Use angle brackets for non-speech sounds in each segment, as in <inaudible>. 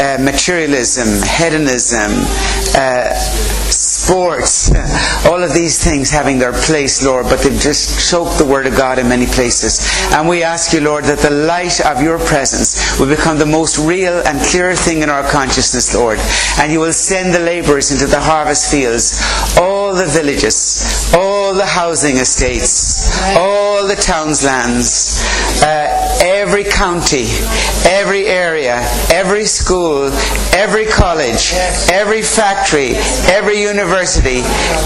uh, materialism, hedonism, uh, sports, all of these things having their place, Lord, but they've just choked the Word of God in many places. And we ask you, Lord, that the light of your presence will become the most real and clear thing in our consciousness, Lord. And you will send the labourers into the harvest fields, all the villages, all the housing estates, all the townlands, uh, every county, every area, every school, every college, every factory, every university,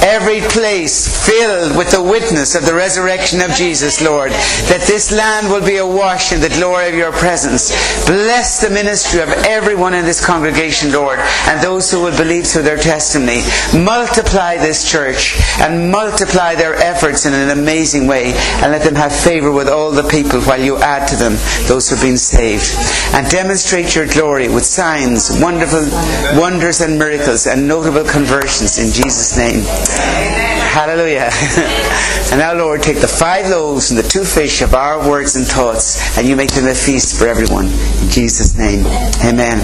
every place filled with the witness of the resurrection of Jesus, Lord, that this land will be awash in the glory of your presence. Bless the ministry of everyone in this congregation, Lord, and those who will believe through their testimony. Multiply this church and multiply their efforts in an amazing way and let them have favor with all the people while you add to them those who have been saved. And demonstrate your glory with signs, wonderful wonders and miracles and notable conversions in Jesus' name. Hallelujah. <laughs> and now, Lord, take the five loaves and the two fish of our words and thoughts, and you make them a feast for everyone. In Jesus' name. Amen.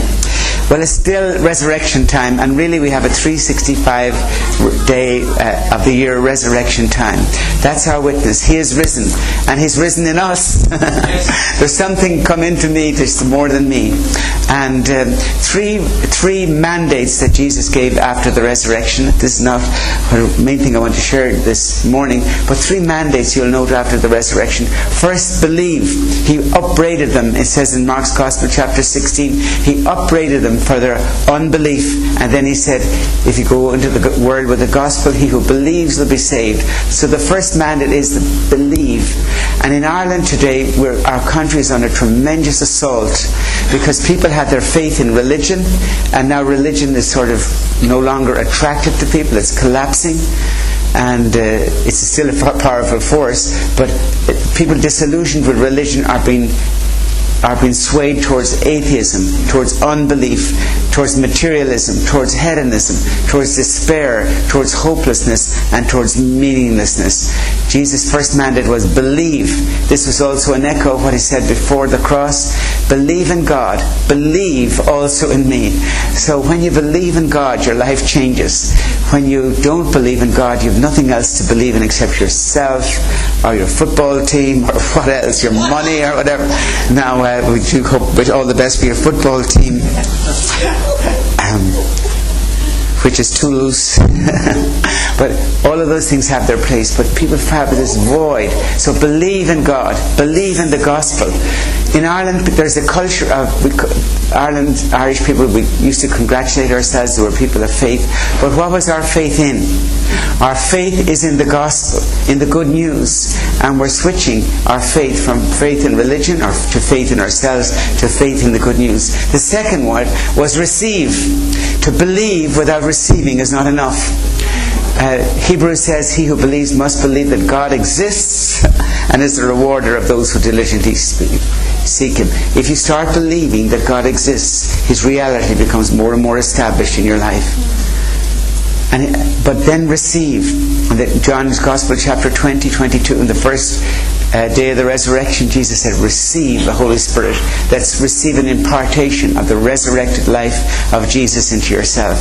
Well, it's still resurrection time, and really we have a 365 day uh, of the year resurrection time. That's our witness. He is risen, and He's risen in us. <laughs> There's something come into me that's more than me. And um, three, three mandates that Jesus gave after the resurrection. This is not the main thing I want to share this morning, but three mandates you'll note after the resurrection. First, believe. He upbraided them. It says in Mark's Gospel, chapter 16, He upbraided them for their unbelief. And then he said, if you go into the world with the gospel, he who believes will be saved. So the first mandate is to believe. And in Ireland today, our country is under tremendous assault because people had their faith in religion, and now religion is sort of no longer attractive to people, it's collapsing and uh, it's still a powerful force, but people disillusioned with religion are being are being swayed towards atheism, towards unbelief, towards materialism, towards hedonism, towards despair, towards hopelessness, and towards meaninglessness. Jesus' first mandate was believe. This was also an echo of what he said before the cross. Believe in God. Believe also in me. So when you believe in God, your life changes. When you don't believe in God, you have nothing else to believe in except yourself or your football team or <laughs> what else, your money or whatever. Now, uh, we do hope with all the best for your football team. Um, which is too loose. <laughs> but all of those things have their place. But people have this void. So believe in God. Believe in the gospel. In Ireland, there's a culture of we, Ireland, Irish people. We used to congratulate ourselves that we're people of faith. But what was our faith in? Our faith is in the gospel, in the good news, and we're switching our faith from faith in religion or to faith in ourselves to faith in the good news. The second one was receive. To believe without receiving is not enough. Uh, Hebrews says, He who believes must believe that God exists and is the rewarder of those who diligently seek Him. If you start believing that God exists, His reality becomes more and more established in your life. And, but then receive. John's Gospel, chapter 20, 22, in the first uh, day of the resurrection, Jesus said, Receive the Holy Spirit. That's receive an impartation of the resurrected life of Jesus into yourself.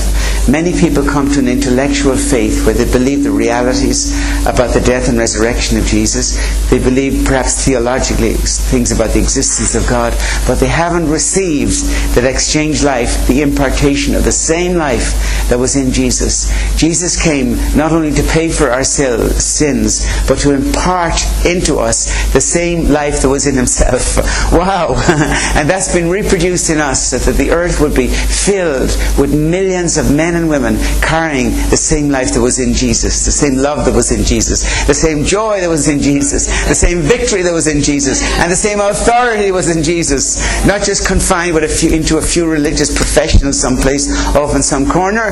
Many people come to an intellectual faith where they believe the realities about the death and resurrection of Jesus. They believe perhaps theologically things about the existence of God, but they haven't received that exchange life, the impartation of the same life that was in Jesus. Jesus came not only to pay for our sins, but to impart into us the same life that was in himself. <laughs> Wow! <laughs> and that's been reproduced in us so that the earth would be filled with millions of men and women carrying the same life that was in Jesus, the same love that was in Jesus, the same joy that was in Jesus, the same victory that was in Jesus, and the same authority that was in Jesus. Not just confined with a few, into a few religious professionals someplace off in some corner,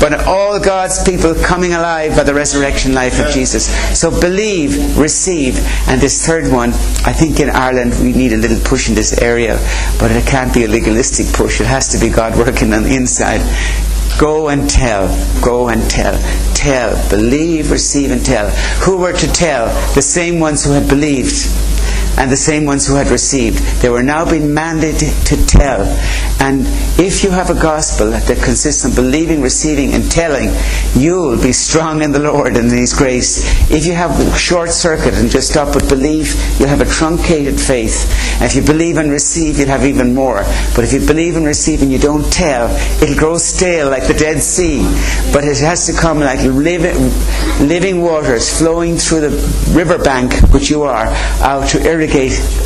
but all God's people coming alive by the resurrection life of Jesus. So believe, receive, and this third one, I think in Ireland we need a little push in this area, but it can't be a legalistic push. It has to be God working on the inside. Go and tell. Go and tell. Tell. Believe, receive, and tell. Who were to tell? The same ones who had believed. And the same ones who had received. They were now being mandated to tell. And if you have a gospel that consists of believing, receiving, and telling, you'll be strong in the Lord and in His grace. If you have short circuit and just stop with belief, you'll have a truncated faith. And if you believe and receive, you'll have even more. But if you believe and receive and you don't tell, it'll grow stale like the Dead Sea. But it has to come like living, living waters flowing through the riverbank, which you are, out to irrigate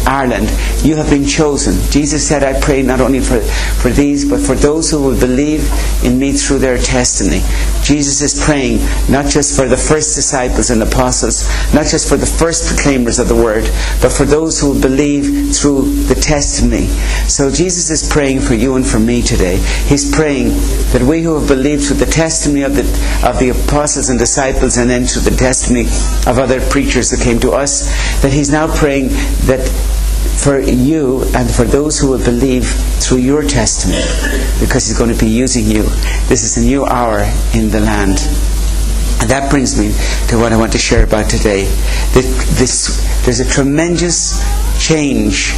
Ireland. You have been chosen. Jesus said, I pray not only for, for these, but for those who will believe in me through their testimony. Jesus is praying not just for the first disciples and apostles, not just for the first proclaimers of the word, but for those who will believe through the testimony. So Jesus is praying for you and for me today. He's praying that we who have believed through the testimony of the, of the apostles and disciples and then through the testimony of other preachers that came to us, that He's now praying that for you and for those who will believe through your testimony, because He's going to be using you. This is a new hour in the land. And that brings me to what I want to share about today. That This, there's a tremendous change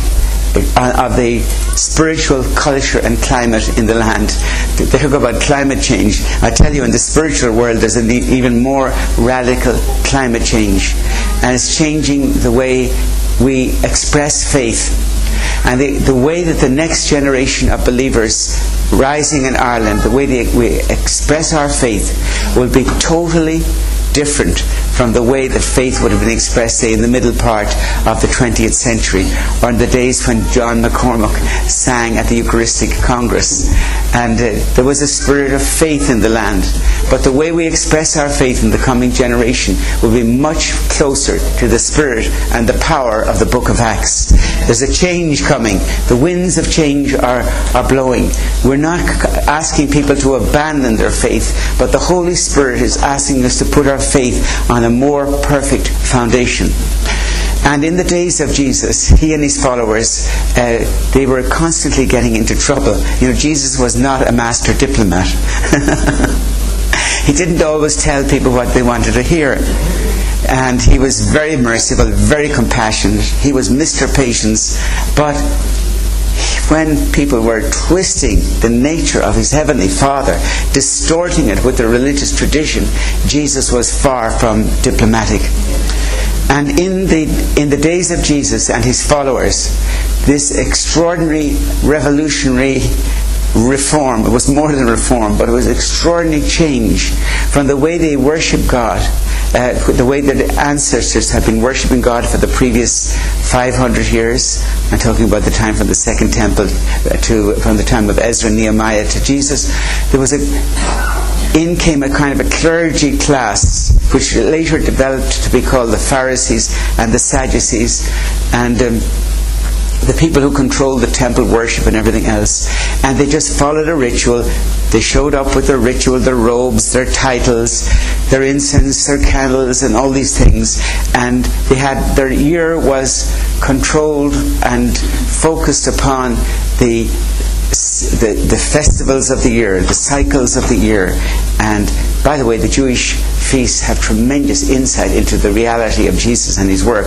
uh, of the spiritual culture and climate in the land. They talk about climate change. I tell you, in the spiritual world, there's an even more radical climate change. And it's changing the way we express faith. And the, the way that the next generation of believers rising in Ireland, the way they, we express our faith, will be totally different from the way that faith would have been expressed, say, in the middle part of the 20th century, or in the days when John McCormack sang at the Eucharistic Congress. And uh, there was a spirit of faith in the land. But the way we express our faith in the coming generation will be much closer to the spirit and the power of the book of Acts. There's a change coming. The winds of change are, are blowing. We're not asking people to abandon their faith, but the Holy Spirit is asking us to put our faith on a more perfect foundation. And in the days of Jesus, he and his followers, uh, they were constantly getting into trouble. You know, Jesus was not a master diplomat. <laughs> he didn't always tell people what they wanted to hear. And he was very merciful, very compassionate. He was Mr. Patience. But when people were twisting the nature of his heavenly Father, distorting it with the religious tradition, Jesus was far from diplomatic. And in the, in the days of Jesus and his followers, this extraordinary revolutionary reform, it was more than reform, but it was extraordinary change from the way they worship God uh, the way that ancestors have been worshipping God for the previous 500 years. I'm talking about the time from the Second Temple uh, to from the time of Ezra and Nehemiah to Jesus. There was a in came a kind of a clergy class, which later developed to be called the Pharisees and the Sadducees, and. Um, the people who controlled the temple worship and everything else. And they just followed a ritual. They showed up with their ritual, their robes, their titles, their incense, their candles, and all these things. And they had their year was controlled and focused upon the the, the festivals of the year, the cycles of the year. And by the way, the Jewish feasts have tremendous insight into the reality of Jesus and his work.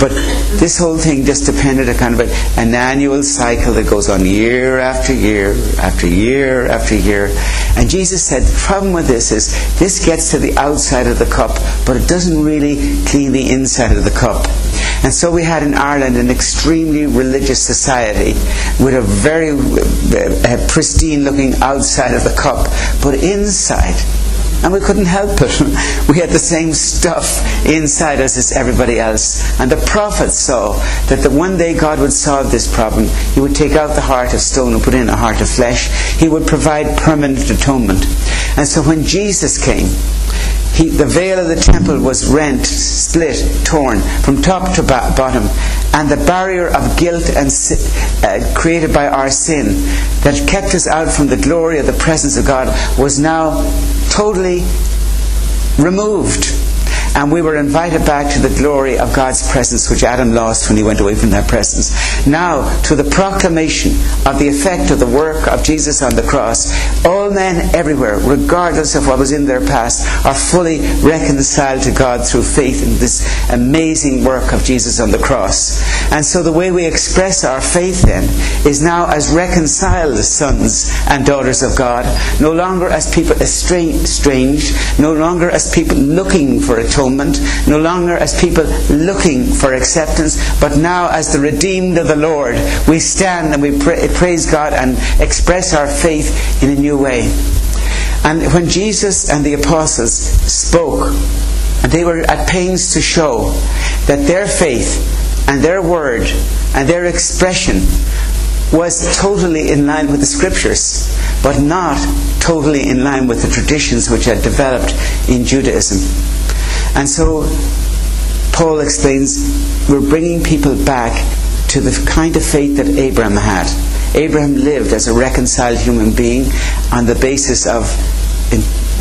But this whole thing just depended on kind of a, an annual cycle that goes on year after year after year after year. And Jesus said the problem with this is this gets to the outside of the cup, but it doesn't really clean the inside of the cup. And so we had in Ireland an extremely religious society with a very uh, pristine looking outside of the cup, but inside and we couldn't help it. <laughs> We had the same stuff inside us as everybody else. And the prophet saw that the one day God would solve this problem. He would take out the heart of stone and put in a heart of flesh. He would provide permanent atonement. And so when Jesus came, he, the veil of the temple was rent, split, torn from top to ba- bottom, and the barrier of guilt and uh, created by our sin that kept us out from the glory of the presence of God was now totally removed. And we were invited back to the glory of God's presence, which Adam lost when he went away from that presence. Now, to the proclamation of the effect of the work of Jesus on the cross, all men everywhere, regardless of what was in their past, are fully reconciled to God through faith in this amazing work of Jesus on the cross. And so the way we express our faith then is now as reconciled sons and daughters of God, no longer as people estranged, no longer as people looking for atonement, no longer as people looking for acceptance, but now as the redeemed of the Lord, we stand and we praise God and express our faith in a new way. And when Jesus and the apostles spoke, they were at pains to show that their faith and their word and their expression was totally in line with the scriptures, but not totally in line with the traditions which had developed in Judaism. And so Paul explains we're bringing people back to the kind of faith that Abraham had. Abraham lived as a reconciled human being on the basis of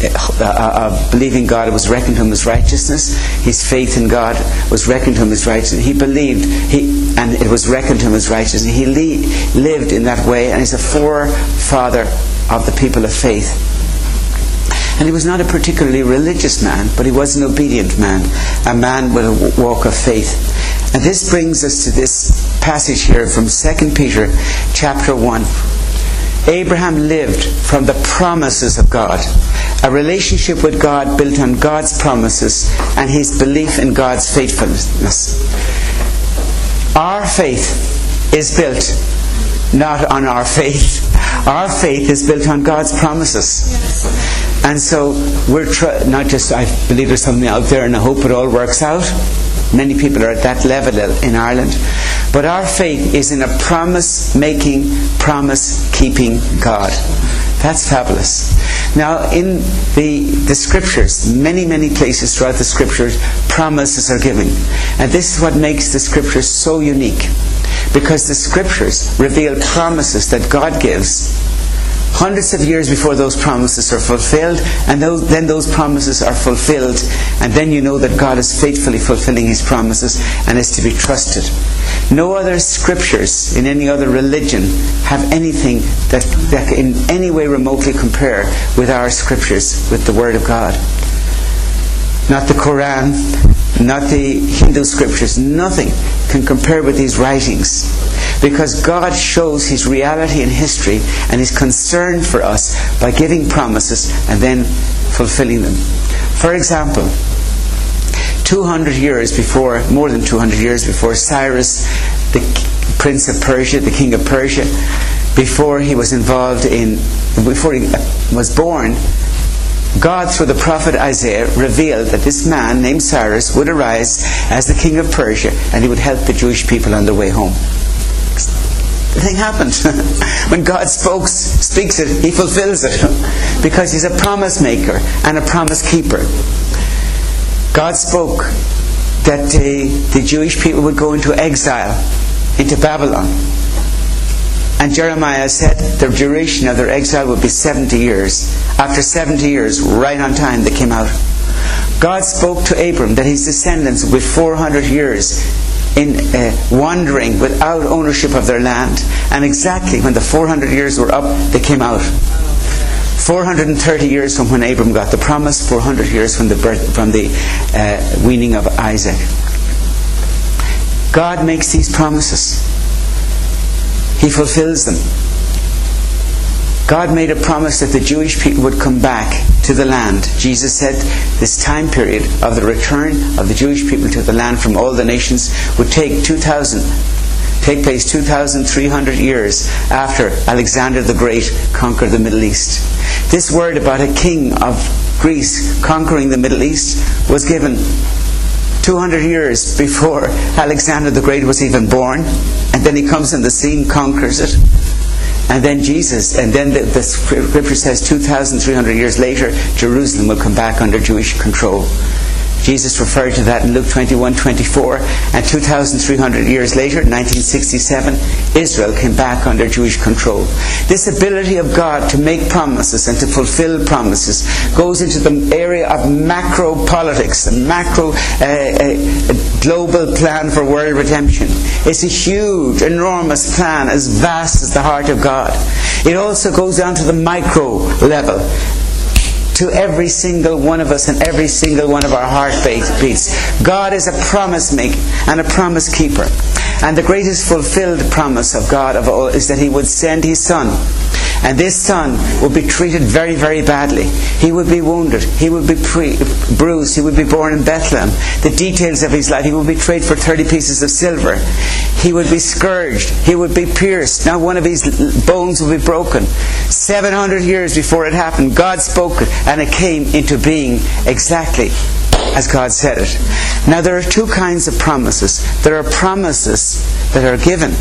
uh, uh, believing God was reckoned to him as righteousness. His faith in God was reckoned to him as righteousness. He believed, he, and it was reckoned to him as righteousness. He lived in that way, and he's a forefather of the people of faith. And he was not a particularly religious man, but he was an obedient man, a man with a walk of faith. And this brings us to this passage here from 2 Peter chapter 1. Abraham lived from the promises of God, a relationship with God built on God's promises and his belief in God's faithfulness. Our faith is built not on our faith. Our faith is built on God's promises. And so we're tr- not just, I believe there's something out there and I hope it all works out. Many people are at that level in Ireland. But our faith is in a promise making, promise keeping God. That's fabulous. Now, in the, the scriptures, many, many places throughout the scriptures, promises are given. And this is what makes the scriptures so unique. Because the scriptures reveal promises that God gives hundreds of years before those promises are fulfilled, and those, then those promises are fulfilled, and then you know that God is faithfully fulfilling His promises and is to be trusted. No other scriptures in any other religion have anything that, that in any way remotely compare with our scriptures, with the Word of God. Not the Quran, not the Hindu scriptures, nothing can compare with these writings because God shows His reality in history and is concerned for us by giving promises and then fulfilling them. For example, 200 years before, more than 200 years before Cyrus, the prince of Persia, the king of Persia, before he was involved in, before he was born, God, through the prophet Isaiah, revealed that this man named Cyrus would arise as the king of Persia and he would help the Jewish people on their way home. The thing happened. <laughs> when God speaks it, He fulfills it. <laughs> because He's a promise maker and a promise keeper. God spoke that the Jewish people would go into exile, into Babylon. And Jeremiah said the duration of their exile would be 70 years. After 70 years, right on time, they came out. God spoke to Abram that his descendants would be 400 years in uh, wandering without ownership of their land. And exactly when the 400 years were up, they came out. 430 years from when Abram got the promise, 400 years from the birth, from the uh, weaning of Isaac. God makes these promises. He fulfills them. God made a promise that the Jewish people would come back to the land. Jesus said this time period of the return of the Jewish people to the land from all the nations would take 2000 take place 2300 years after Alexander the Great conquered the Middle East. This word about a king of Greece conquering the Middle East was given 200 years before Alexander the Great was even born, and then he comes on the scene, conquers it. And then Jesus, and then the, the scripture says 2,300 years later, Jerusalem will come back under Jewish control. Jesus referred to that in Luke 21 24. And 2,300 years later, 1967, Israel came back under Jewish control. This ability of God to make promises and to fulfill promises goes into the area of macro politics, the macro uh, uh, global plan for world redemption. It's a huge, enormous plan, as vast as the heart of God. It also goes down to the micro level to every single one of us and every single one of our heartbeats. God is a promise maker and a promise keeper. And the greatest fulfilled promise of God of all is that He would send His Son and this son would be treated very, very badly. He would be wounded. He would be pre- bruised. He would be born in Bethlehem. The details of his life. He would be traded for 30 pieces of silver. He would be scourged. He would be pierced. Now one of his bones would be broken. 700 years before it happened, God spoke it and it came into being exactly as God said it. Now there are two kinds of promises. There are promises that are given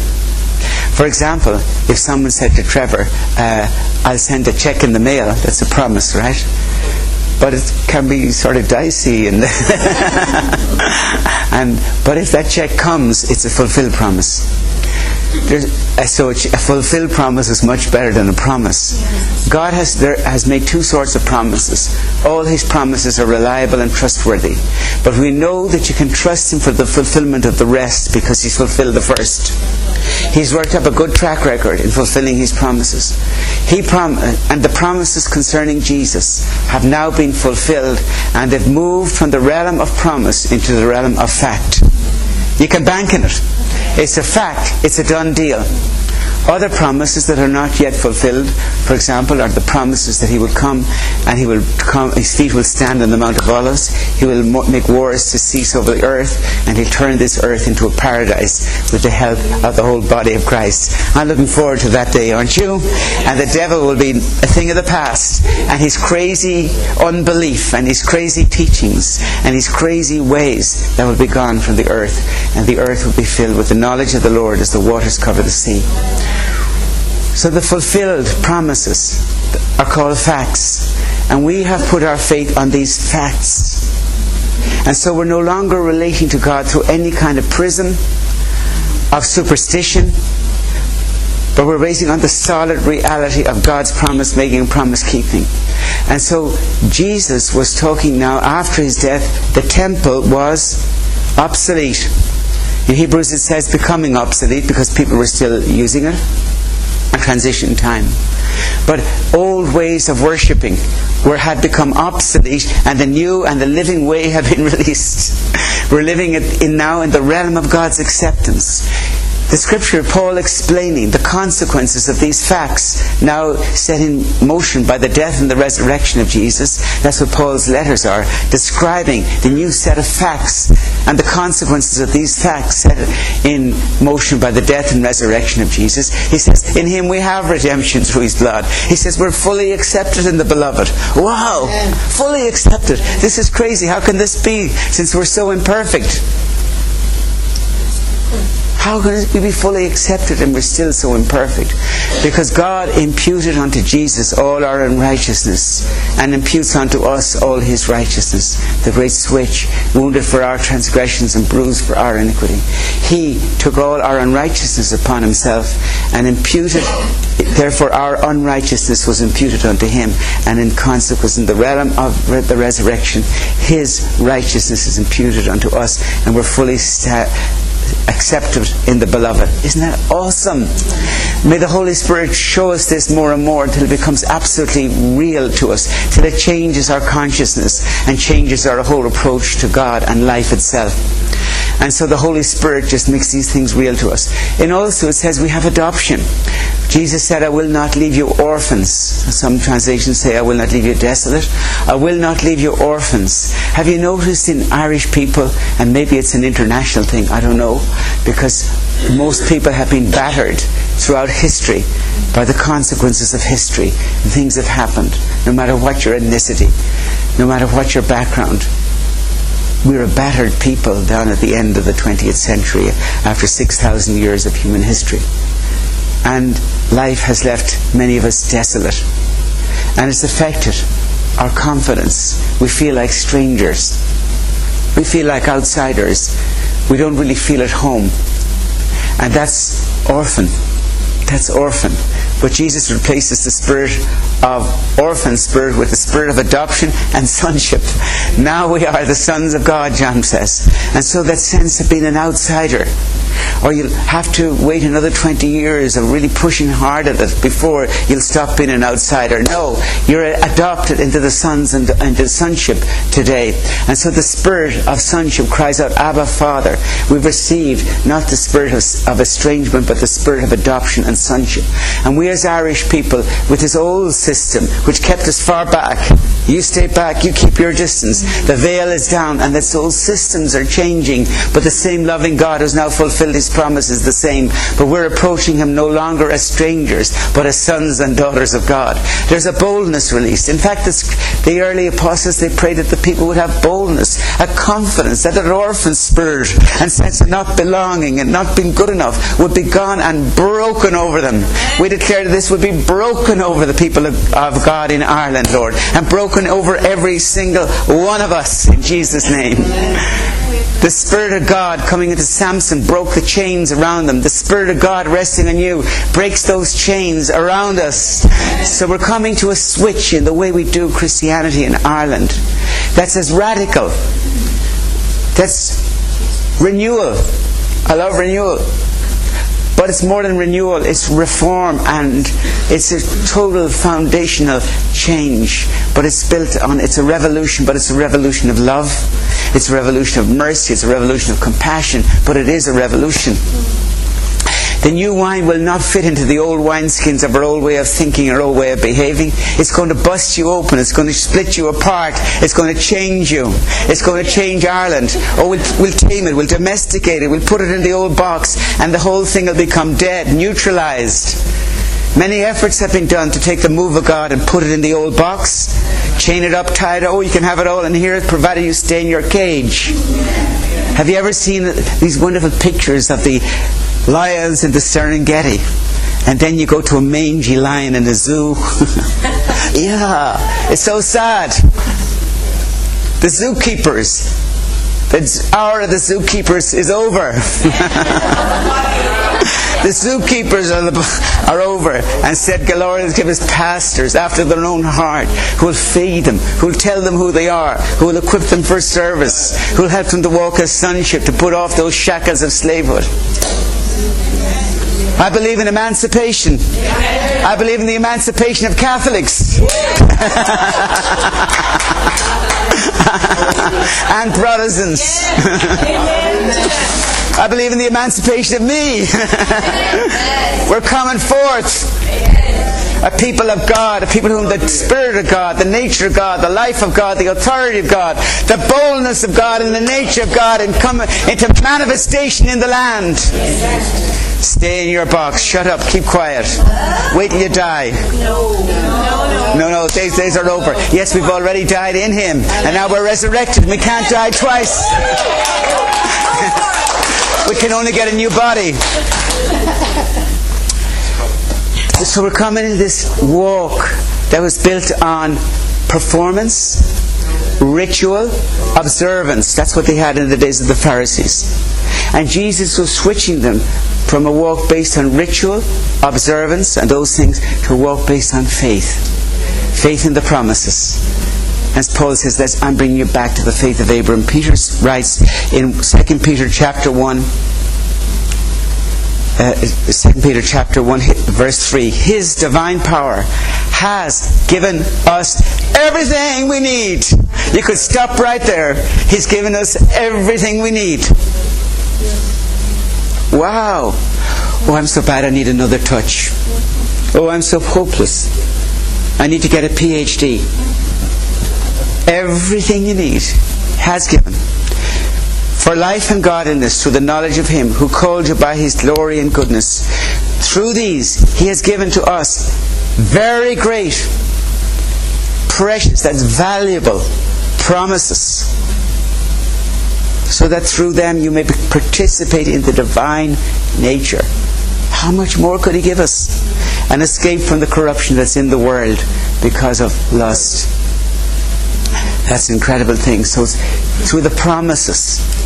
for example, if someone said to Trevor, uh, I'll send a check in the mail, that's a promise, right? But it can be sort of dicey and, <laughs> and but if that check comes, it's a fulfilled promise. Uh, so a fulfilled promise is much better than a promise. God has, there, has made two sorts of promises. All His promises are reliable and trustworthy. But we know that you can trust Him for the fulfillment of the rest because He's fulfilled the first. He's worked up a good track record in fulfilling His promises. He prom- and the promises concerning Jesus have now been fulfilled and they've moved from the realm of promise into the realm of fact. You can bank on it. It's a fact. It's a done deal. Other promises that are not yet fulfilled, for example, are the promises that he will come and he will come, his feet will stand on the Mount of Olives. He will make wars to cease over the earth and he'll turn this earth into a paradise with the help of the whole body of Christ. I'm looking forward to that day, aren't you? And the devil will be a thing of the past and his crazy unbelief and his crazy teachings and his crazy ways that will be gone from the earth and the earth will be filled with the knowledge of the Lord as the waters cover the sea. So the fulfilled promises are called facts. And we have put our faith on these facts. And so we're no longer relating to God through any kind of prism of superstition, but we're raising on the solid reality of God's promise making and promise keeping. And so Jesus was talking now after his death, the temple was obsolete. In Hebrews it says becoming obsolete because people were still using it a transition time. But old ways of worshipping were had become obsolete, and the new and the living way have been <laughs> released. We're living in now in the realm of God's acceptance the scripture, of Paul explaining the consequences of these facts now set in motion by the death and the resurrection of Jesus. That's what Paul's letters are, describing the new set of facts and the consequences of these facts set in motion by the death and resurrection of Jesus. He says, In him we have redemption through his blood. He says, We're fully accepted in the beloved. Wow! Fully accepted. This is crazy. How can this be since we're so imperfect? How can we be fully accepted and we're still so imperfect? Because God imputed unto Jesus all our unrighteousness and imputes unto us all his righteousness. The great switch, wounded for our transgressions and bruised for our iniquity. He took all our unrighteousness upon himself and imputed, therefore our unrighteousness was imputed unto him. And in consequence, in the realm of the resurrection, his righteousness is imputed unto us and we're fully sta- accepted in the beloved. Isn't that awesome? May the Holy Spirit show us this more and more until it becomes absolutely real to us, till it changes our consciousness and changes our whole approach to God and life itself. And so the Holy Spirit just makes these things real to us. And also it says we have adoption. Jesus said, I will not leave you orphans. Some translations say, I will not leave you desolate. I will not leave you orphans. Have you noticed in Irish people, and maybe it's an international thing, I don't know, because most people have been battered throughout history by the consequences of history. Things have happened, no matter what your ethnicity, no matter what your background. We're a battered people down at the end of the 20th century after 6,000 years of human history. And life has left many of us desolate. And it's affected our confidence. We feel like strangers. we feel like outsiders. We don't really feel at home. And that's orphan. That's orphan. But Jesus replaces the spirit of orphan spirit with the spirit of adoption and sonship. Now we are the sons of God, John says. And so that sense of being an outsider, or you'll have to wait another 20 years of really pushing hard at it before you'll stop being an outsider. No, you're adopted into the sons and into sonship today. And so the spirit of sonship cries out, Abba, Father. We've received not the spirit of, of estrangement, but the spirit of adoption and sonship. And we as Irish people, with this old system, which kept us far back, you stay back, you keep your distance. The veil is down, and the old systems are changing, but the same loving God has now fulfilled his promises the same. But we're approaching him no longer as strangers, but as sons and daughters of God. There's a boldness released. In fact, the early apostles, they prayed that the people would have boldness, a confidence, that an orphan spirit and sense of not belonging and not being good enough would be gone and broken over them. We declare that this would be broken over the people of, of God in Ireland, Lord, and broken over every single one of us in Jesus' name. The Spirit of God coming into Samson broke the chains around them. The Spirit of God resting on you breaks those chains around us. So we're coming to a switch in the way we do Christianity in Ireland. That's as radical. That's renewal. I love renewal. But it's more than renewal, it's reform and it's a total foundational change. But it's built on, it's a revolution, but it's a revolution of love. It's a revolution of mercy. It's a revolution of compassion. But it is a revolution. The new wine will not fit into the old wineskins of our old way of thinking, our old way of behaving. It's going to bust you open. It's going to split you apart. It's going to change you. It's going to change Ireland. Or oh, we'll, we'll tame it. We'll domesticate it. We'll put it in the old box and the whole thing will become dead, neutralized. Many efforts have been done to take the move of God and put it in the old box, chain it up, tie it. Oh, you can have it all in here, provided you stay in your cage. Have you ever seen these wonderful pictures of the lions in the Serengeti. And then you go to a mangy lion in the zoo. <laughs> yeah, it's so sad. The zookeepers, the hour of the zookeepers is over. <laughs> <laughs> the zookeepers are, the, <laughs> are over. And said, Lord has given us pastors after their own heart who will feed them, who will tell them who they are, who will equip them for service, who will help them to walk as sonship, to put off those shackles of slavehood. I believe in emancipation. I believe in the emancipation of Catholics. <laughs> and Protestants. <laughs> I believe in the emancipation of me. <laughs> We're coming forth. A people of God, a people whom the Spirit of God, the nature of God, the life of God, the authority of God, the boldness of God, and the nature of God, and come into manifestation in the land. Stay in your box. Shut up. Keep quiet. Wait till you die. No, no, no. No, days, days are over. Yes, we've already died in Him, and now we're resurrected. We can't die twice. <laughs> we can only get a new body. So we're coming in this walk that was built on performance, ritual, observance. That's what they had in the days of the Pharisees. And Jesus was switching them from a walk based on ritual, observance, and those things to a walk based on faith. Faith in the promises. As Paul says, Let's, I'm bringing you back to the faith of Abraham. Peter writes in 2 Peter chapter 1, uh, 2 Peter chapter 1, verse 3, His divine power has given us everything we need. You could stop right there. He's given us everything we need. Wow. Oh, I'm so bad, I need another touch. Oh, I'm so hopeless. I need to get a PhD. Everything you need has given. For life and godliness through the knowledge of Him who called you by His glory and goodness. Through these, He has given to us very great, precious, that's valuable promises so that through them you may participate in the divine nature. How much more could He give us? And escape from the corruption that's in the world because of lust. That's an incredible thing. So through the promises.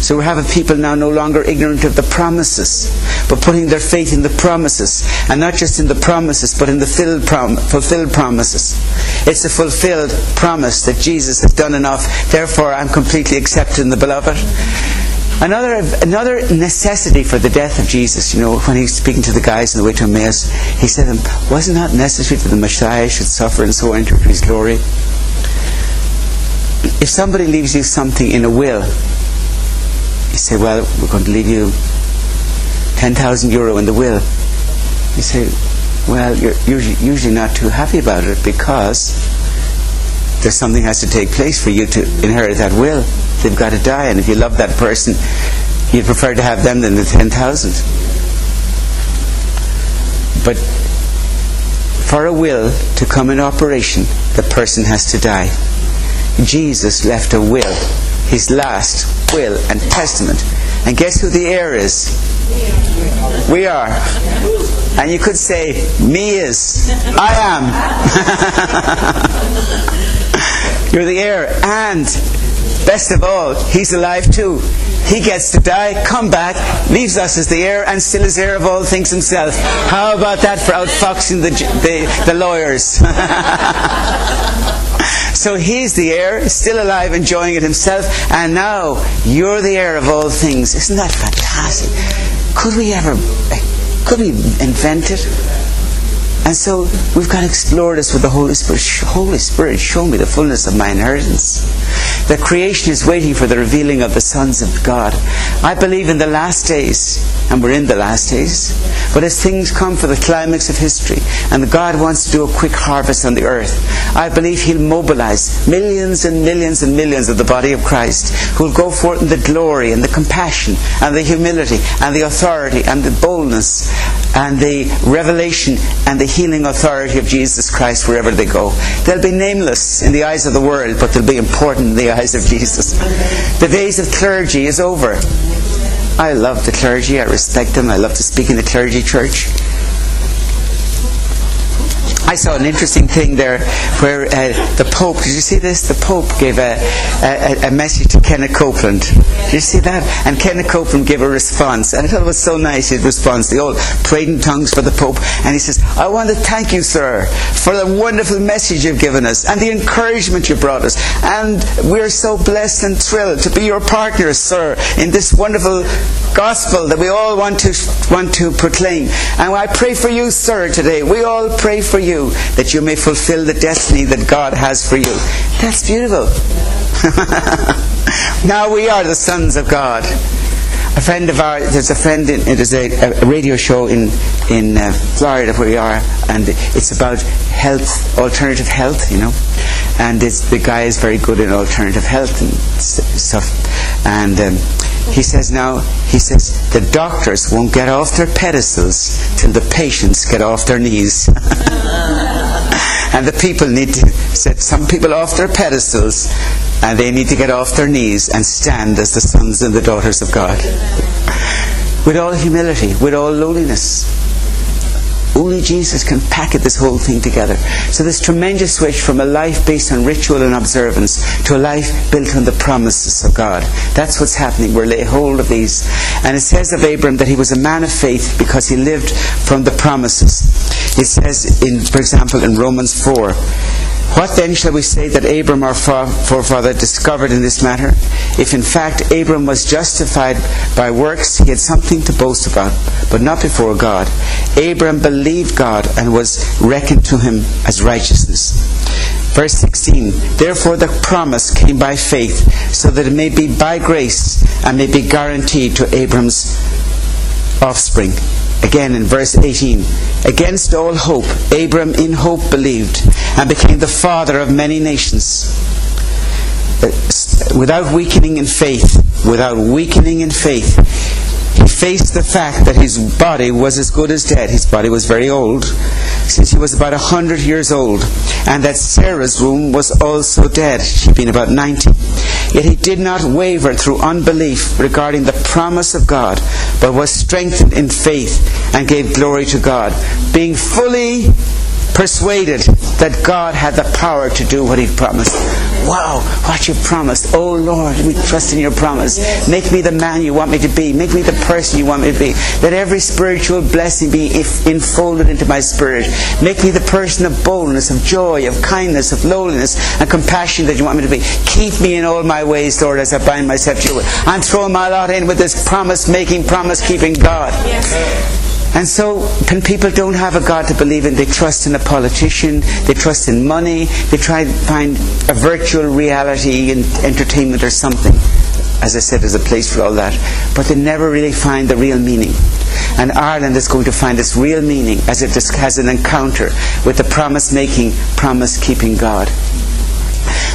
So we're having people now no longer ignorant of the promises, but putting their faith in the promises. And not just in the promises, but in the fulfilled promises. It's a fulfilled promise that Jesus has done enough. Therefore, I'm completely accepted in the beloved. Another, another necessity for the death of Jesus, you know, when he's speaking to the guys on the way to Emmaus, he said to them, Wasn't necessary that the Messiah should suffer and so enter his glory? If somebody leaves you something in a will, you say, Well, we're going to leave you 10,000 euro in the will. You say, Well, you're usually, usually not too happy about it because there's something has to take place for you to inherit that will. They've got to die, and if you love that person, you'd prefer to have them than the 10,000. But for a will to come in operation, the person has to die. Jesus left a will, his last will and testament. And guess who the heir is? We are. And you could say, Me is. I am. <laughs> You're the heir. And Best of all, he's alive too. He gets to die, come back, leaves us as the heir, and still is heir of all things himself. How about that for outfoxing the, the, the lawyers? <laughs> so he's the heir, still alive, enjoying it himself, and now you're the heir of all things. Isn't that fantastic? Could we ever, eh, could we invent it? And so we've got to explore this with the Holy Spirit. Holy Spirit, show me the fullness of my inheritance. The creation is waiting for the revealing of the sons of God. I believe in the last days, and we're in the last days, but as things come for the climax of history, and God wants to do a quick harvest on the earth, I believe He'll mobilize millions and millions and millions of the body of Christ who will go forth in the glory and the compassion and the humility and the authority and the boldness and the revelation and the healing authority of Jesus Christ wherever they go. They'll be nameless in the eyes of the world, but they'll be important in the eyes of Jesus. The days of clergy is over. I love the clergy. I respect them. I love to speak in the clergy church. I saw an interesting thing there where uh, the Pope, did you see this? The Pope gave a, a, a, message to Kenneth Copeland. Did you see that? And Kenneth Copeland gave a response. And I thought it was so nice, his response. The old prayed in tongues for the Pope. And he says, I want to thank you, sir, for the wonderful message you've given us and the encouragement you brought us. And we're so blessed and thrilled to be your partners, sir, in this wonderful gospel that we all want to, want to proclaim. And I pray for you, sir, today. We all pray for you that you may fulfill the destiny that God has for you. That's beautiful. <laughs> now we are the sons of God. A friend of ours, there's a friend, in, there's a, a radio show in, in uh, Florida where we are, and it's about health, alternative health, you know. And the guy is very good in alternative health and stuff. And um, he says now, he says, the doctors won't get off their pedestals till the patients get off their knees. <laughs> and the people need to set some people off their pedestals and they need to get off their knees and stand as the sons and the daughters of God. With all humility, with all lowliness. Only Jesus can packet this whole thing together. So this tremendous switch from a life based on ritual and observance to a life built on the promises of God. That's what's happening. We're laying hold of these. And it says of Abram that he was a man of faith because he lived from the promises. It says in, for example, in Romans 4, what then shall we say that Abram our forefather discovered in this matter? If in fact Abram was justified by works, he had something to boast about, but not before God. Abram believed God and was reckoned to him as righteousness. Verse 16 Therefore the promise came by faith, so that it may be by grace and may be guaranteed to Abram's offspring. Again in verse 18 Against all hope, Abram in hope believed and became the father of many nations. Uh, without weakening in faith, without weakening in faith, he faced the fact that his body was as good as dead. His body was very old, since he was about a hundred years old, and that Sarah's womb was also dead. She'd been about ninety. Yet he did not waver through unbelief regarding the promise of God, but was strengthened in faith and gave glory to God, being fully persuaded that God had the power to do what He promised. Wow, what you promised. Oh Lord, we trust in your promise. Make me the man you want me to be. Make me the person you want me to be. Let every spiritual blessing be enfolded into my spirit. Make me the person of boldness, of joy, of kindness, of lowliness, and compassion that you want me to be. Keep me in all my ways, Lord, as I bind myself to you. I'm throwing my lot in with this promise making, promise keeping God. Yes. And so, when people don't have a God to believe in, they trust in a politician, they trust in money, they try to find a virtual reality and entertainment or something. As I said, there's a place for all that. But they never really find the real meaning. And Ireland is going to find its real meaning as it has an encounter with the promise making, promise keeping God.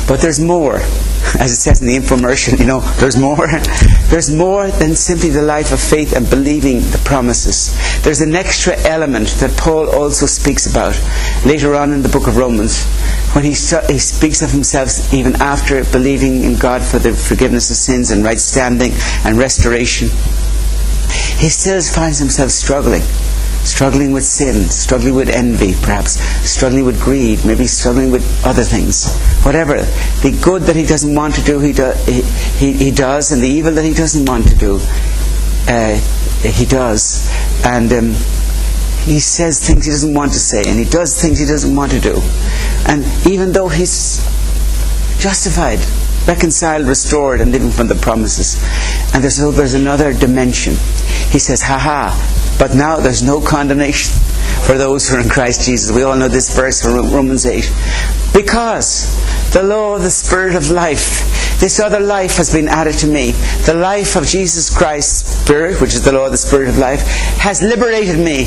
But there's more as it says in the infomercial, you know, there's more. <laughs> There's more than simply the life of faith and believing the promises. There's an extra element that Paul also speaks about later on in the book of Romans when he, he speaks of himself even after believing in God for the forgiveness of sins and right standing and restoration. He still finds himself struggling struggling with sin, struggling with envy, perhaps, struggling with greed, maybe struggling with other things. Whatever. The good that he doesn't want to do, he, do, he, he, he does, and the evil that he doesn't want to do, uh, he does. And um, he says things he doesn't want to say, and he does things he doesn't want to do. And even though he's justified, reconciled, restored, and living from the promises. And there's, there's another dimension. He says, ha ha, but now there's no condemnation for those who are in Christ Jesus. We all know this verse from Romans 8. Because the law of the Spirit of life this other life has been added to me. The life of Jesus Christ's Spirit, which is the law of the Spirit of life, has liberated me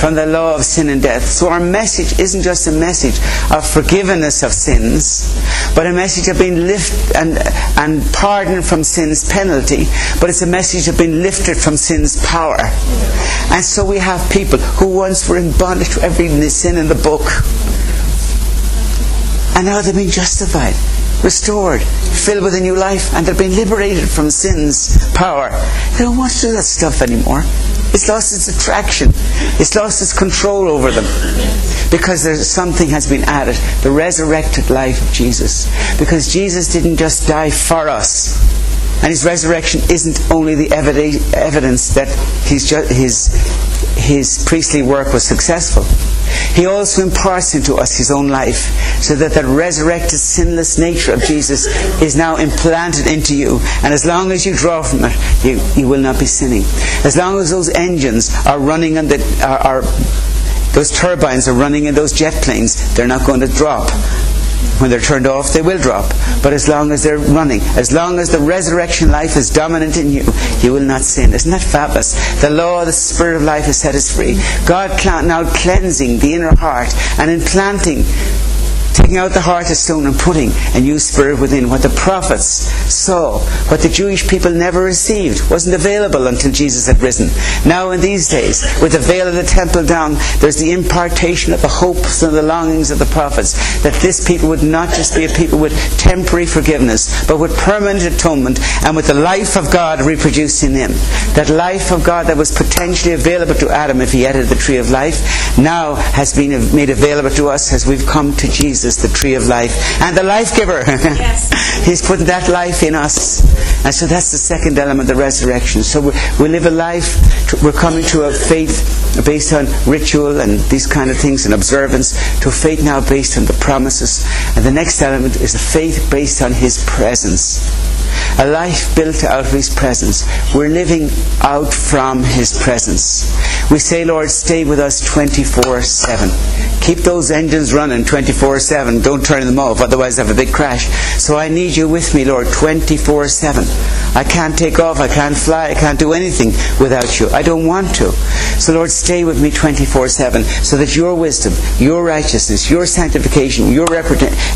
from the law of sin and death. So our message isn't just a message of forgiveness of sins, but a message of being lifted and, and pardoned from sin's penalty, but it's a message of being lifted from sin's power. And so we have people who once were in bondage to every sin in the book, and now they've been justified restored, filled with a new life, and they're being liberated from sin's power. They don't want to do that stuff anymore. It's lost its attraction. It's lost its control over them. Because something has been added. The resurrected life of Jesus. Because Jesus didn't just die for us. And his resurrection isn't only the evidence that his, his, his priestly work was successful. He also imparts into us his own life so that the resurrected sinless nature of Jesus is now implanted into you. And as long as you draw from it, you, you will not be sinning. As long as those engines are running and are, are those turbines are running in those jet planes, they're not going to drop when they're turned off, they will drop. But as long as they're running, as long as the resurrection life is dominant in you, you will not sin. Isn't that fabulous? The law the Spirit of life has set us free. God now cleansing the inner heart and implanting taking out the heart of stone and putting a new spirit within. What the prophets saw, what the Jewish people never received, wasn't available until Jesus had risen. Now, in these days, with the veil of the temple down, there's the impartation of the hopes and the longings of the prophets that this people would not just be a people with temporary forgiveness, but with permanent atonement and with the life of God reproduced in them. That life of God that was potentially available to Adam if he ate the tree of life now has been made available to us as we've come to Jesus Jesus, the tree of life, and the life giver. Yes. <laughs> He's put that life in us. And so that's the second element, the resurrection. So we, we live a life, we're coming to a faith based on ritual and these kind of things and observance, to a faith now based on the promises. And the next element is a faith based on His presence a life built out of His presence. We're living out from His presence. We say, Lord, stay with us 24 7. Keep those engines running 24 7. Don't turn them off, otherwise, I have a big crash. So I need you with me, Lord, 24 7. I can't take off, I can't fly, I can't do anything without you. I don't want to. So, Lord, stay with me 24 7 so that your wisdom, your righteousness, your sanctification, your,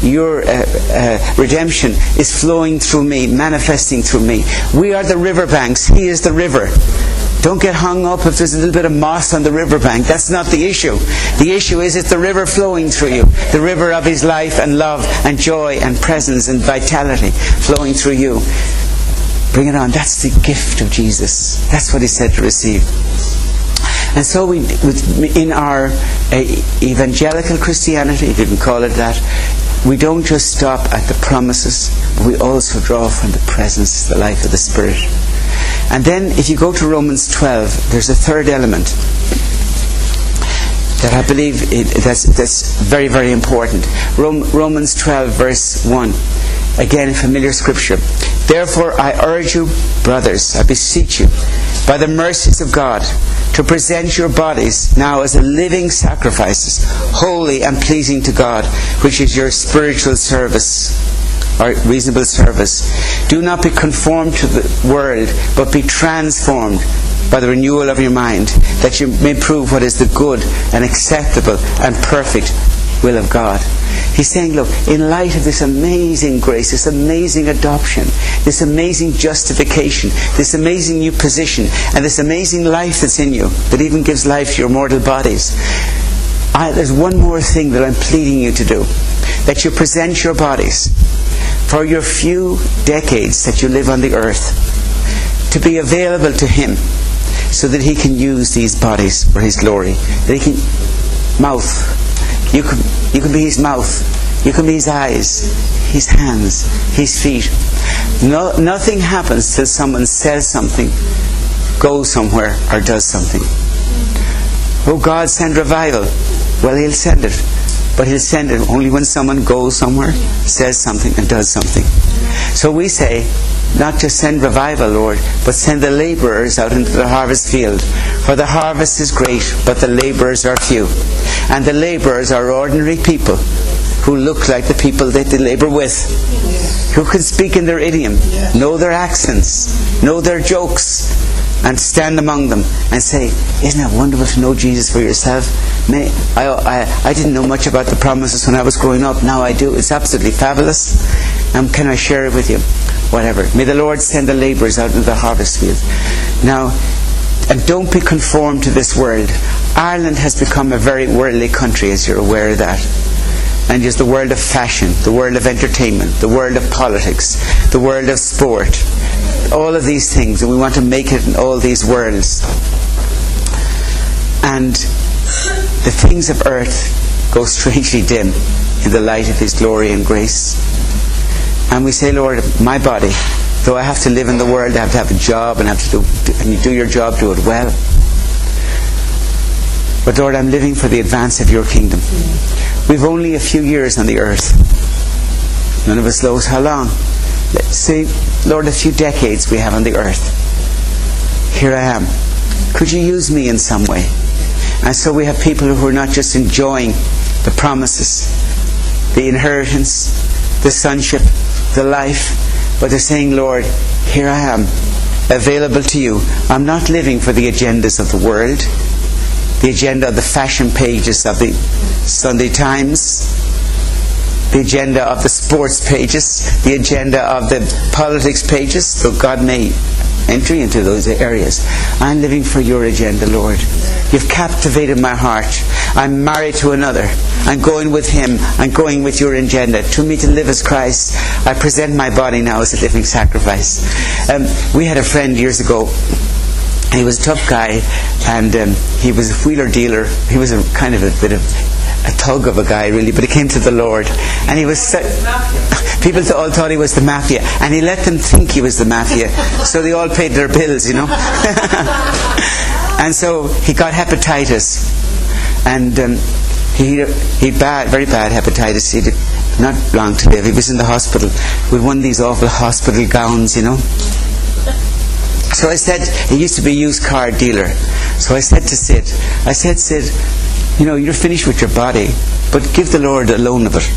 your uh, uh, redemption is flowing through me, manifesting through me. We are the riverbanks, He is the river. Don't get hung up if there's a little bit of moss on the riverbank. That's not the issue. The issue is it's the river flowing through you. The river of His life and love and joy and presence and vitality flowing through you. Bring it on. That's the gift of Jesus. That's what He said to receive. And so we, in our uh, evangelical Christianity, if you can call it that, we don't just stop at the promises, we also draw from the presence, the life of the Spirit. And then if you go to Romans 12, there's a third element that I believe it, that's, that's very, very important. Romans 12, verse 1. Again, familiar scripture. Therefore, I urge you, brothers, I beseech you, by the mercies of God, to present your bodies now as a living sacrifices, holy and pleasing to God, which is your spiritual service or reasonable service. Do not be conformed to the world, but be transformed by the renewal of your mind, that you may prove what is the good and acceptable and perfect will of God. He's saying, look, in light of this amazing grace, this amazing adoption, this amazing justification, this amazing new position, and this amazing life that's in you, that even gives life to your mortal bodies, I, there's one more thing that I'm pleading you to do that you present your bodies for your few decades that you live on the earth to be available to Him so that He can use these bodies for His glory. That He can mouth. You can you can be His mouth. You can be His eyes, His hands, His feet. No, nothing happens till someone says something, goes somewhere, or does something. Oh God, send revival. Well, He'll send it. But He'll send it only when someone goes somewhere, says something, and does something. So we say, not just send revival, Lord, but send the labourers out into the harvest field. For the harvest is great, but the labourers are few. And the labourers are ordinary people who look like the people that they labour with, who can speak in their idiom, know their accents, know their jokes, and stand among them and say, Isn't it wonderful to know Jesus for yourself? May, I, I, I didn't know much about the promises when I was growing up. Now I do. It's absolutely fabulous. And can I share it with you? Whatever. May the Lord send the labourers out into the harvest field. Now, and don't be conformed to this world. Ireland has become a very worldly country, as you're aware of that and just the world of fashion, the world of entertainment, the world of politics, the world of sport, all of these things, and we want to make it in all these worlds. And the things of earth go <laughs> strangely dim in the light of His glory and grace. And we say, Lord, my body, though I have to live in the world, I have to have a job and have to do, and you do your job, do it well. But Lord, I'm living for the advance of your kingdom. We've only a few years on the earth. None of us knows how long. Let's say, Lord, a few decades we have on the earth. Here I am. Could you use me in some way? And so we have people who are not just enjoying the promises, the inheritance, the sonship, the life, but they're saying, Lord, here I am, available to you. I'm not living for the agendas of the world the agenda of the fashion pages of the Sunday Times, the agenda of the sports pages, the agenda of the politics pages, so God may enter into those areas. I'm living for your agenda, Lord. You've captivated my heart. I'm married to another. I'm going with him. I'm going with your agenda. To me to live as Christ, I present my body now as a living sacrifice. Um, we had a friend years ago he was a tough guy, and um, he was a wheeler dealer. He was a kind of a bit of a tug of a guy, really, but he came to the Lord, and he was. So, people all thought he was the mafia, and he let them think he was the mafia, so they all paid their bills, you know. <laughs> and so he got hepatitis, and um, he he bad, very bad hepatitis. He did not long to live. He was in the hospital with one of these awful hospital gowns, you know. So I said, he used to be a used car dealer. So I said to Sid, I said, Sid, you know, you're finished with your body, but give the Lord a loan of it.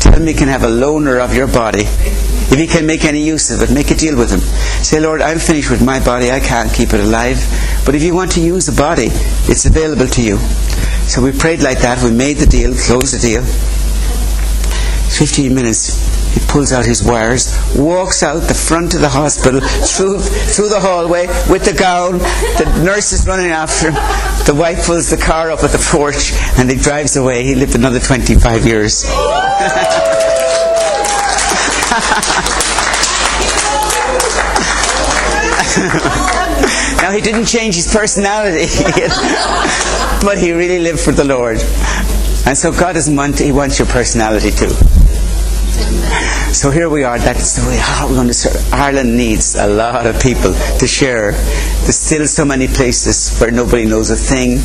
Tell him he can have a loaner of your body. If he can make any use of it, make a deal with him. Say, Lord, I'm finished with my body. I can't keep it alive. But if you want to use the body, it's available to you. So we prayed like that. We made the deal, closed the deal. 15 minutes he pulls out his wires, walks out the front of the hospital, through, through the hallway with the gown. The nurse is running after him. The wife pulls the car up at the porch and he drives away. He lived another 25 years. <laughs> now he didn't change his personality, <laughs> but he really lived for the Lord. And so God doesn't want, he wants your personality too. So here we are. That's the way how we're going to serve. Ireland needs a lot of people to share. There's still so many places where nobody knows a thing.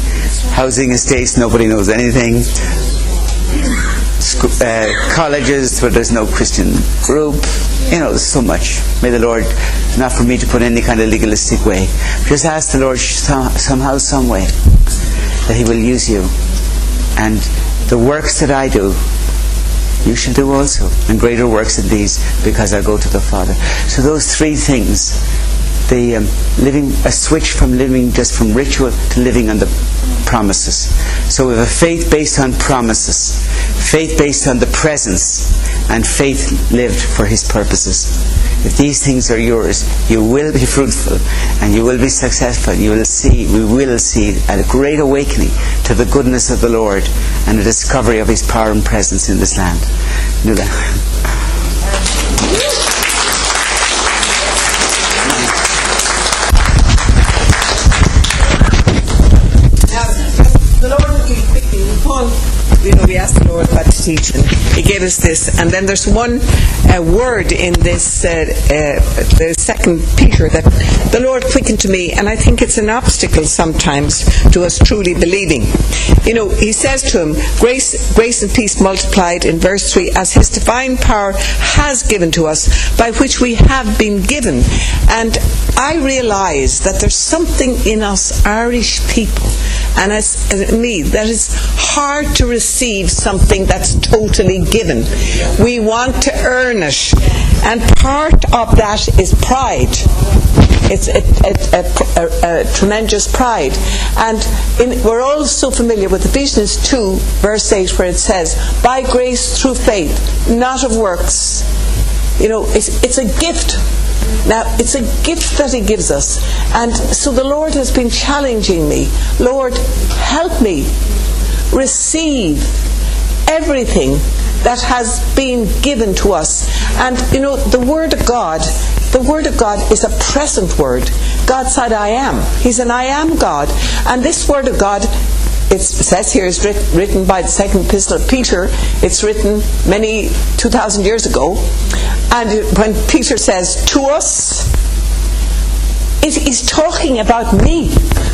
Housing estates, nobody knows anything. Uh, colleges where there's no Christian group. You know, there's so much. May the Lord, not for me to put any kind of legalistic way, just ask the Lord some, somehow, some way, that He will use you. And the works that I do, you shall do also, and greater works than these, because I go to the Father. So those three things, the um, living, a switch from living just from ritual to living on the promises. So we have a faith based on promises, faith based on the presence, and faith lived for His purposes. If these things are yours, you will be fruitful and you will be successful. You will see, we will see a great awakening to the goodness of the Lord and a discovery of His power and presence in this land. Quickly. You we the Lord gave us this. And then there's one uh, word in this, uh, uh, the second Peter, that the Lord quickened to me, and I think it's an obstacle sometimes to us truly believing. You know, He says to him, "Grace, grace and peace multiplied." In verse three, as His divine power has given to us, by which we have been given. And I realise that there's something in us Irish people and as, me that is hard to receive something that's totally given. We want to earn it, and part of that is pride. It's a, a, a, a tremendous pride, and in, we're all so familiar with Ephesians two verse eight, where it says, "By grace through faith, not of works." You know, it's, it's a gift. Now, it's a gift that He gives us. And so the Lord has been challenging me Lord, help me receive everything that has been given to us. And, you know, the Word of God, the Word of God is a present word. God said, I am. He's an I am God. And this Word of God it says here is writ- written by the second epistle of Peter. It's written many 2,000 years ago. And when Peter says to us, it is talking about me. <laughs>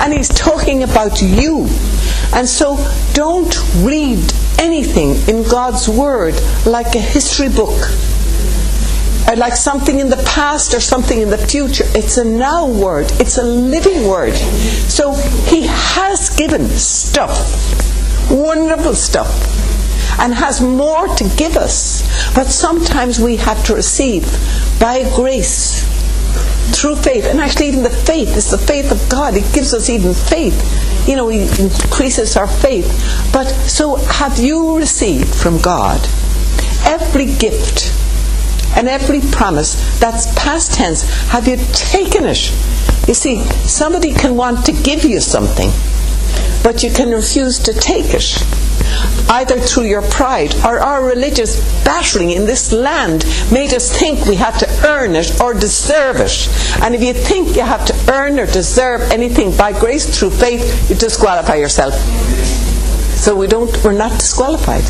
and he's talking about you. And so don't read anything in God's Word like a history book like something in the past or something in the future. It's a now word, it's a living word. So He has given stuff, wonderful stuff, and has more to give us. But sometimes we have to receive by grace. Through faith, and actually, even the faith is the faith of God. It gives us even faith. You know, He increases our faith. But so, have you received from God every gift and every promise that's past tense have you taken it? You see somebody can want to give you something but you can refuse to take it either through your pride or our religious battering in this land made us think we had to earn it or deserve it. And if you think you have to earn or deserve anything by grace through faith you disqualify yourself so we don't, we're not disqualified.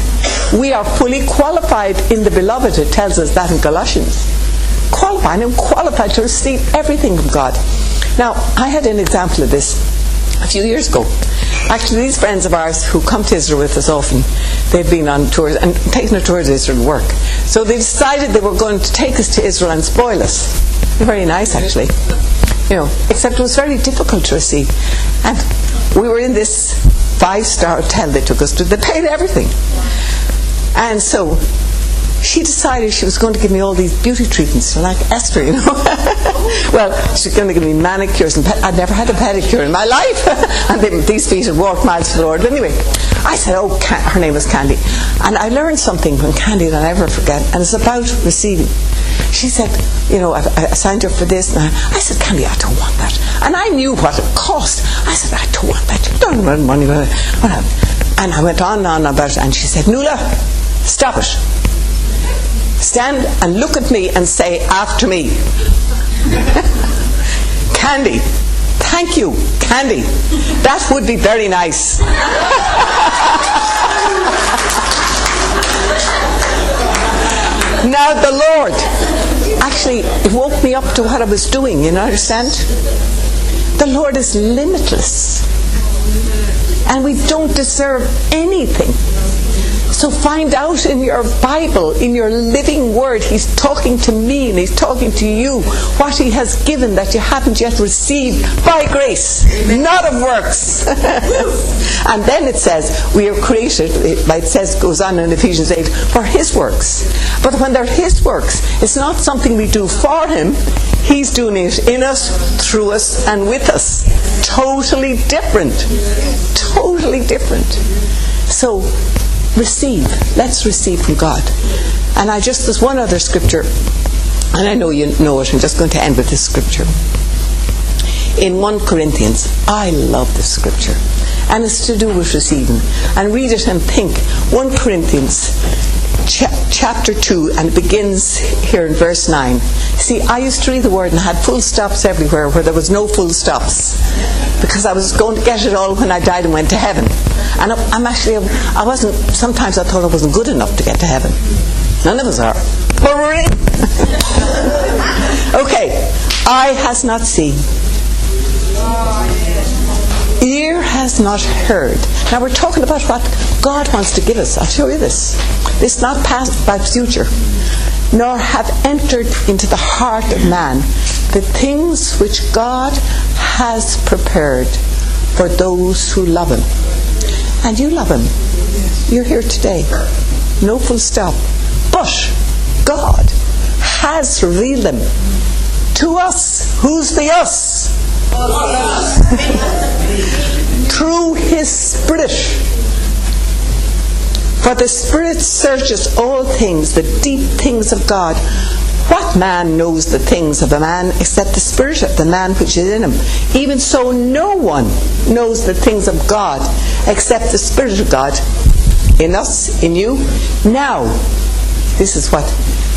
We are fully qualified in the beloved. It tells us that in Galatians. Qualified. I'm qualified to receive everything from God. Now, I had an example of this a few years ago. Actually, these friends of ours who come to Israel with us often, they've been on tours and taken a tour to Israel to work. So they decided they were going to take us to Israel and spoil us. Very nice, actually. You know, except it was very difficult to receive. And we were in this five star hotel they took us to. They paid everything. And so she decided she was going to give me all these beauty treatments, like Esther, you know. <laughs> well, she's going to give me manicures and I'd never had a pedicure in my life. <laughs> and they, these feet had walked miles to the Lord. But anyway, I said, oh, her name was Candy. And I learned something from Candy that I'll never forget, and it's about receiving. She said, you know, I, I signed up for this. And I, I said, Candy, I don't want that. And I knew what it cost. I said, I don't want that. You don't want money. And I went on and on about it. And she said, Nuala, stop it. Stand and look at me and say after me. <laughs> Candy. Thank you, Candy. That would be very nice. <laughs> now, the Lord, actually, it woke me up to what I was doing, you know, understand? The Lord is limitless. And we don't deserve anything. So find out in your Bible, in your living word, He's talking to me and He's talking to you what He has given that you haven't yet received by grace, not of works. <laughs> and then it says, we are created, it says, goes on in Ephesians 8, for His works. But when they're His works, it's not something we do for Him, He's doing it in us, through us, and with us. Totally different. Totally different. So, receive. Let's receive from God. And I just, there's one other scripture, and I know you know it, I'm just going to end with this scripture. In 1 Corinthians, I love this scripture. And it's to do with receiving. And read it and think. 1 Corinthians chapter 2, and it begins here in verse 9. See, I used to read the word and had full stops everywhere where there was no full stops because I was going to get it all when I died and went to heaven. And I'm actually, I wasn't, sometimes I thought I wasn't good enough to get to heaven. None of us are. But we're in. okay. Eye has not seen. Ear has not heard. Now we're talking about what God wants to give us. I'll show you this. It's not past but future. Nor have entered into the heart of man the things which God has prepared for those who love Him. And you love Him. You're here today. No full stop. But God has revealed them to us. Who's the us? <laughs> Through His Spirit. For the Spirit searches all things, the deep things of God. What man knows the things of a man except the Spirit of the man which is in him? Even so, no one knows the things of God except the Spirit of God in us, in you. Now, this is what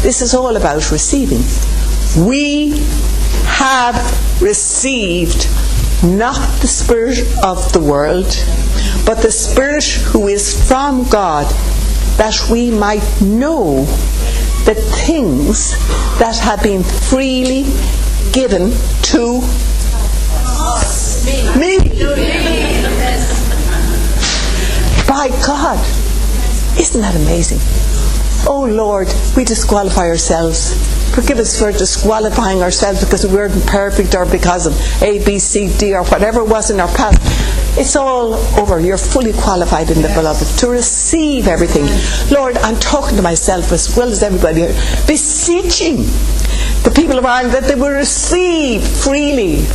this is all about receiving. We have received not the Spirit of the world, but the Spirit who is from God, that we might know the things that have been freely given to me. By God. Isn't that amazing? Oh Lord, we disqualify ourselves. Forgive us for disqualifying ourselves because we weren't perfect or because of A, B, C, D or whatever it was in our past. It's all over. You're fully qualified in the beloved to receive everything. Lord, I'm talking to myself as well as everybody here, beseeching the people of Ireland that they will receive freely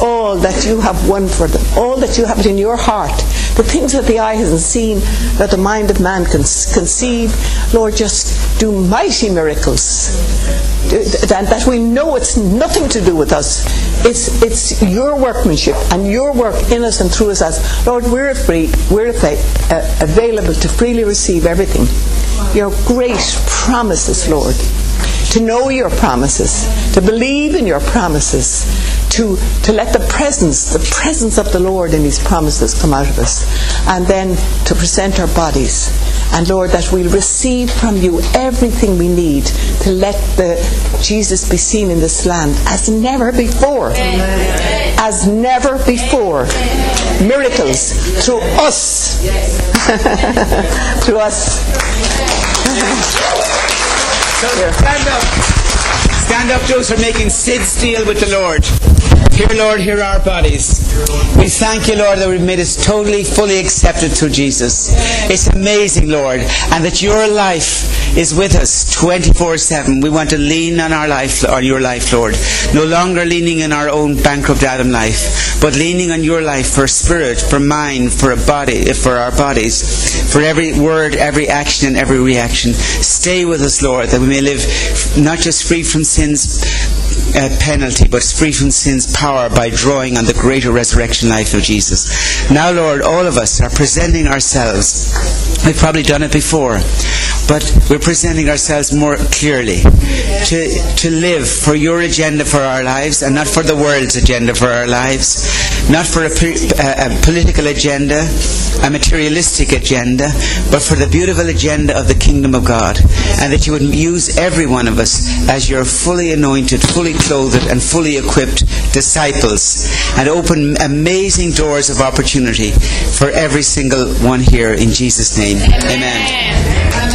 all that you have won for them, all that you have in your heart, the things that the eye hasn't seen, that the mind of man can conceive. Lord, just do mighty miracles. That, that we know it's nothing to do with us. It's, it's your workmanship and your work in us and through us. As Lord, we're free, we're uh, available to freely receive everything. Your great promises, Lord to know your promises, to believe in your promises, to, to let the presence, the presence of the Lord in His promises come out of us, and then to present our bodies. And Lord, that we'll receive from you everything we need to let the Jesus be seen in this land as never before. Amen. As never before. Miracles through us. <laughs> through us. Stand up. Stand up, those who are making Sid's deal with the Lord. Here, Lord, here are our bodies. We thank you, Lord, that we've made us totally, fully accepted through Jesus. It's amazing, Lord, and that your life is with us 24-7. We want to lean on our life, on your life, Lord. No longer leaning on our own bankrupt Adam life, but leaning on your life for spirit, for mind, for a body, for our bodies, for every word, every action, and every reaction. Stay with us, Lord, that we may live not just free from sin's uh, penalty, but free from sin's power by drawing on the greater resurrection life of Jesus. Now, Lord, all of us are presenting ourselves. We've probably done it before but we're presenting ourselves more clearly to, to live for your agenda for our lives and not for the world's agenda for our lives, not for a, a, political agenda, a materialistic agenda, but for the beautiful agenda of the kingdom of God. And that you would use every one of us as your fully anointed, fully clothed, and fully equipped disciples and open amazing doors of opportunity for every single one here in Jesus' name. Amen. Amen.